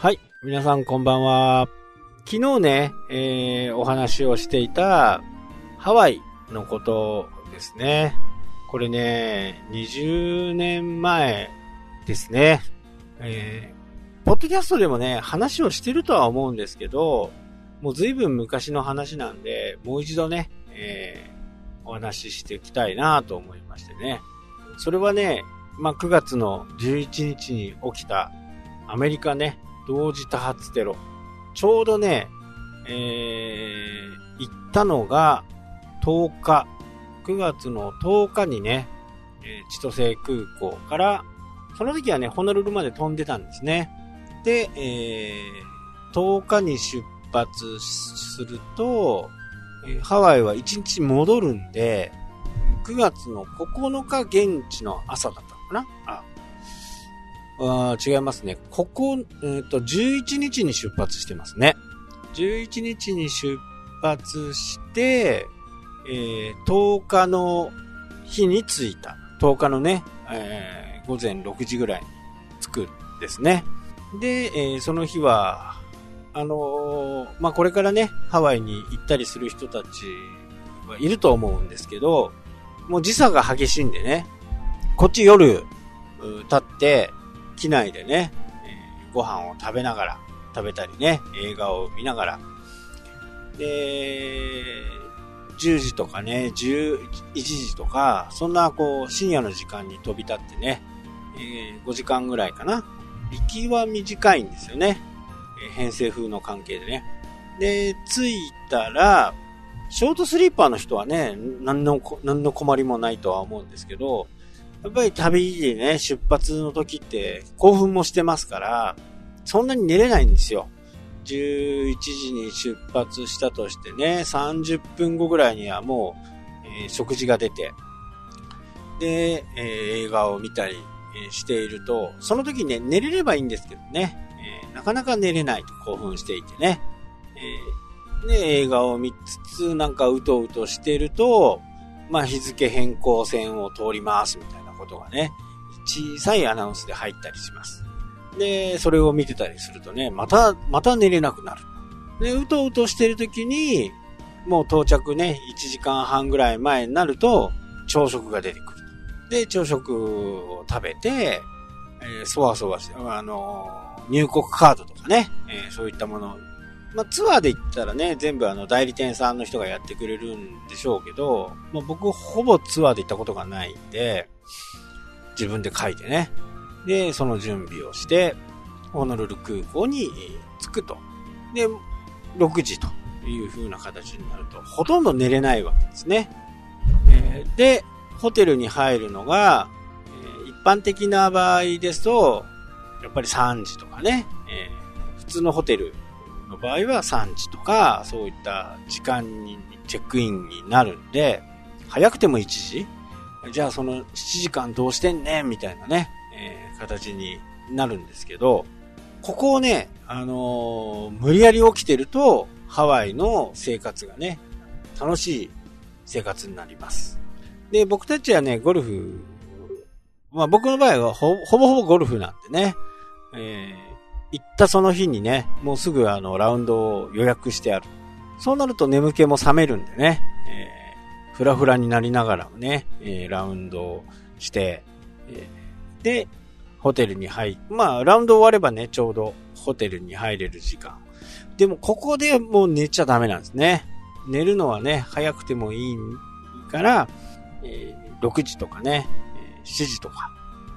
はい。皆さんこんばんは。昨日ね、えー、お話をしていたハワイのことですね。これね、20年前ですね。えー、ポッドキャストでもね、話をしてるとは思うんですけど、もう随分昔の話なんで、もう一度ね、えー、お話ししていきたいなと思いましてね。それはね、まあ、9月の11日に起きたアメリカね、同時多発テロ。ちょうどね、えー、行ったのが10日、9月の10日にね、え千歳空港から、その時はね、ホノルルまで飛んでたんですね。で、えー、10日に出発すると、えハワイは1日戻るんで、9月の9日現地の朝だったのかな？あ、あ違いますね。ここ、えっ、と、11日に出発してますね。11日に出発して、えー、10日の日に着いた。10日のね、えー、午前6時ぐらいに着くんですね。で、えー、その日は、あのー、まあ、これからね、ハワイに行ったりする人たちはいると思うんですけど、もう時差が激しいんでね、こっち夜、経って、機内でね、えー、ご飯を食べながら、食べたりね、映画を見ながら、で、10時とかね、11時とか、そんなこう、深夜の時間に飛び立ってね、えー、5時間ぐらいかな。行きは短いんですよね。えー、偏西風の関係でね。で、着いたら、ショートスリーパーの人はね、何の、何の困りもないとは思うんですけど、やっぱり旅でね、出発の時って興奮もしてますから、そんなに寝れないんですよ。11時に出発したとしてね、30分後ぐらいにはもう、えー、食事が出て、で、えー、映画を見たり、えしていると、その時ね、寝れればいいんですけどね、えなかなか寝れないと興奮していてね、えで、映画を見つつ、なんかうとうとしてると、まあ、日付変更線を通りますみたいな。ことがね、小さいアナウンスで入ったりします。で、それを見てたりするとね、また、また寝れなくなる。で、うとうとしてる時に、もう到着ね、1時間半ぐらい前になると、朝食が出てくる。で、朝食を食べて、えー、そわそわして、あのー、入国カードとかね、えー、そういったものまあ、ツアーで行ったらね、全部あの代理店さんの人がやってくれるんでしょうけど、まあ、僕ほぼツアーで行ったことがないんで、自分で書いてね。で、その準備をして、ホノルル空港に着くと。で、6時という風な形になると、ほとんど寝れないわけですね。えー、で、ホテルに入るのが、えー、一般的な場合ですと、やっぱり3時とかね、えー、普通のホテルの場合は3時とか、そういった時間にチェックインになるんで、早くても1時じゃあその7時間どうしてんねん？みたいなね、えー、形になるんですけど、ここをね、あのー、無理やり起きてると、ハワイの生活がね、楽しい生活になります。で、僕たちはね、ゴルフ、まあ僕の場合はほぼほぼゴルフなんでね、えー行ったその日にね、もうすぐあの、ラウンドを予約してある。そうなると眠気も覚めるんでね、えー、ふらふらになりながらもね、えー、ラウンドをして、えー、で、ホテルに入まあ、ラウンド終わればね、ちょうどホテルに入れる時間。でも、ここでもう寝ちゃダメなんですね。寝るのはね、早くてもいいから、えー、6時とかね、7時とか、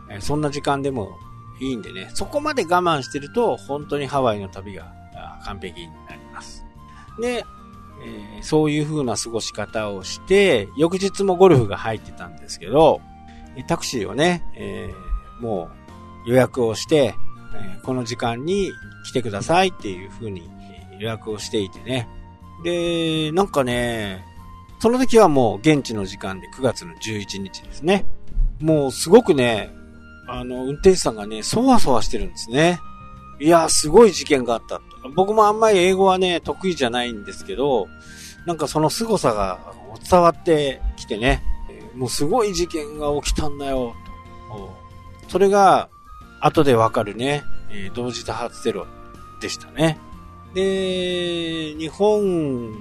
え、そんな時間でもいいんでね、そこまで我慢してると、本当にハワイの旅が完璧になります。で、えー、そういう風な過ごし方をして、翌日もゴルフが入ってたんですけど、タクシーをね、えー、もう予約をして、え、この時間に来てくださいっていう風に予約をしていてね。で、なんかね、その時はもう現地の時間で9月の11日ですね。もうすごくね、あの、運転手さんがね、そわそわしてるんですね。いや、すごい事件があった。僕もあんまり英語はね、得意じゃないんですけど、なんかその凄さが伝わってきてね、もうすごい事件が起きたんだよ、と。それが、後でわかるね、え同時多発テロ。でしたね。で、日本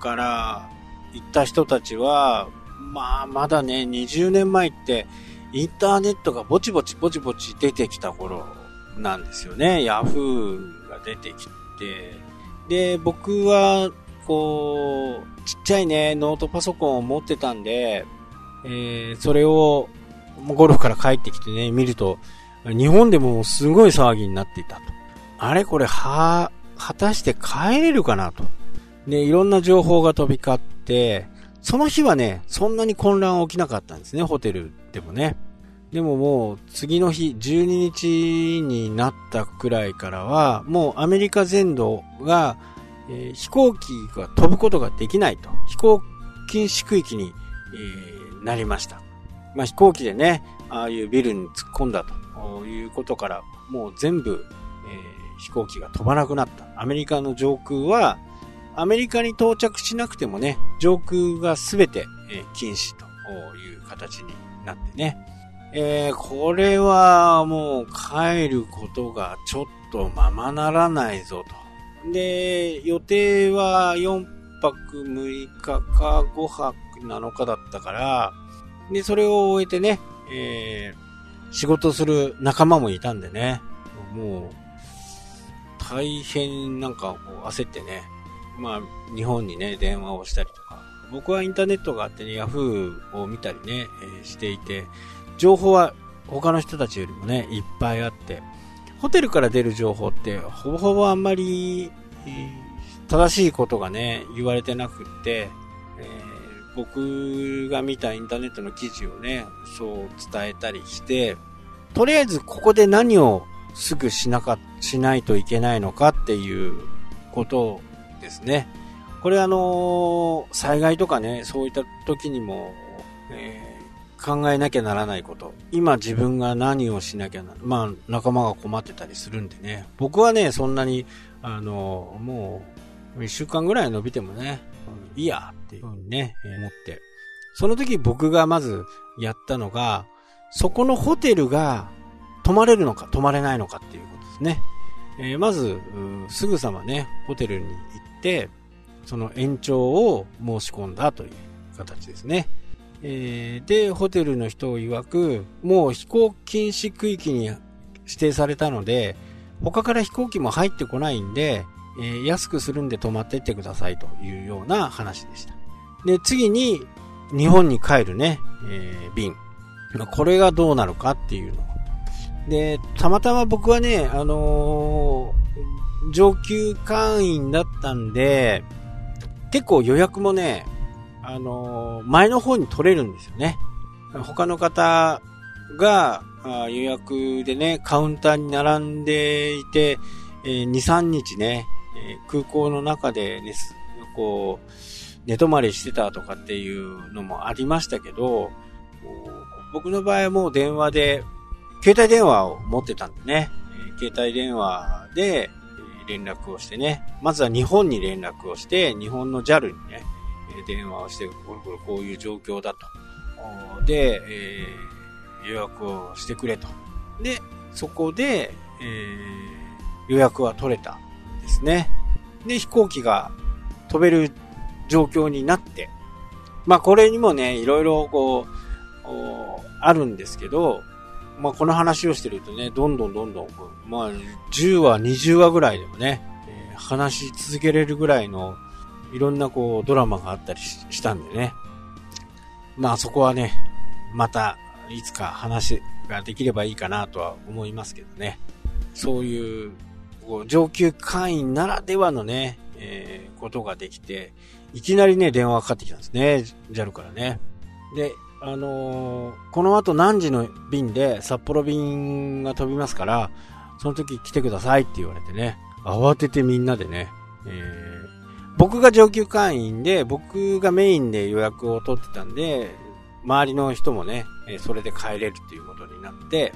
から行った人たちは、まあ、まだね、20年前って、インターネットがぼちぼちぼちぼち出てきた頃なんですよね。ヤフーが出てきて。で、僕は、こう、ちっちゃいね、ノートパソコンを持ってたんで、えー、それを、ゴルフから帰ってきてね、見ると、日本でもすごい騒ぎになっていたと。あれこれ、は、果たして帰れるかなと。で、いろんな情報が飛び交って、その日はね、そんなに混乱起きなかったんですね、ホテルでもね。でももう次の日、12日になったくらいからは、もうアメリカ全土が、えー、飛行機が飛ぶことができないと。飛行禁止区域に、えー、なりました。まあ、飛行機でね、ああいうビルに突っ込んだということから、もう全部、えー、飛行機が飛ばなくなった。アメリカの上空は、アメリカに到着しなくてもね、上空がすべて、え禁止という形になってね。えー、これはもう帰ることがちょっとままならないぞと。で、予定は4泊6日か5泊7日だったから、で、それを終えてね、えー、仕事する仲間もいたんでね、もう、大変なんかこう焦ってね、まあ、日本にね、電話をしたりとか、僕はインターネットがあってね、ヤフーを見たりね、えー、していて、情報は他の人たちよりもね、いっぱいあって、ホテルから出る情報って、ほぼほぼあんまり、正しいことがね、言われてなくって、えー、僕が見たインターネットの記事をね、そう伝えたりして、とりあえずここで何をすぐしなか、しないといけないのかっていうことですね。これあの災害とかね、そういった時にも、えー、考えなきゃならないこと。今自分が何をしなきゃな、まあ仲間が困ってたりするんでね。僕はね、そんなに、あのもう、一週間ぐらい伸びてもね、いいやっていうふうにね、思って。その時僕がまずやったのが、そこのホテルが泊まれるのか泊まれないのかっていうことですね。えー、まず、すぐさまね、ホテルに行って、その延長を申し込んだという形ですね。えー、で、ホテルの人を曰く、もう飛行禁止区域に指定されたので、他から飛行機も入ってこないんで、えー、安くするんで泊まってってくださいというような話でした。で、次に、日本に帰るね、えー、便。これがどうなるかっていうの。で、たまたま僕はね、あの上級会員だったんで、結構予約もね、あの、前の方に取れるんですよね。他の方が予約でね、カウンターに並んでいて、えー、2、3日ね、えー、空港の中でね、こう、寝泊まりしてたとかっていうのもありましたけど、僕の場合はもう電話で、携帯電話を持ってたんでねえ、携帯電話で、連絡をしてね、まずは日本に連絡をして、日本の JAL にね、電話をして、これこれこういう状況だと。で、えー、予約をしてくれと。で、そこで、えー、予約は取れたんですね。で、飛行機が飛べる状況になって、まあこれにもね、いろいろこう、あるんですけど、まあ、この話をしてるとね、どんどんどんどん、まあ、10話、20話ぐらいでもね、え、話し続けれるぐらいの、いろんなこう、ドラマがあったりしたんでね。まあ、そこはね、また、いつか話ができればいいかなとは思いますけどね。そういう、こう上級会員ならではのね、えー、ことができて、いきなりね、電話がかかってきたんですね。JAL からね。で、あのー、この後何時の便で札幌便が飛びますから、その時来てくださいって言われてね、慌ててみんなでね、えー、僕が上級会員で、僕がメインで予約を取ってたんで、周りの人もね、それで帰れるっていうことになって、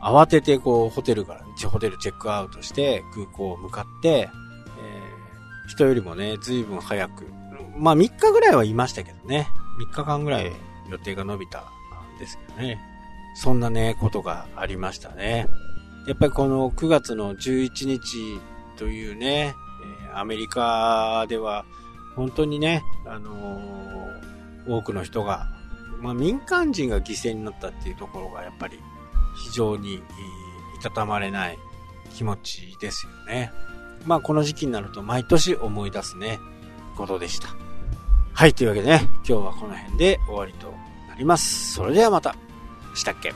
慌ててこう、ホテルから、ホテルチェックアウトして空港を向かって、えー、人よりもね、随分早く、まあ3日ぐらいはいましたけどね、3日間ぐらい予定が伸びたんですけどね。そんなね、ことがありましたね。やっぱりこの9月の11日というね、アメリカでは本当にね、あのー、多くの人が、まあ、民間人が犠牲になったっていうところがやっぱり非常に、いたたまれない気持ちですよね。まあこの時期になると毎年思い出すね、ことでした。はい、というわけでね、今日はこの辺で終わりとなります。それではまた。したっけ？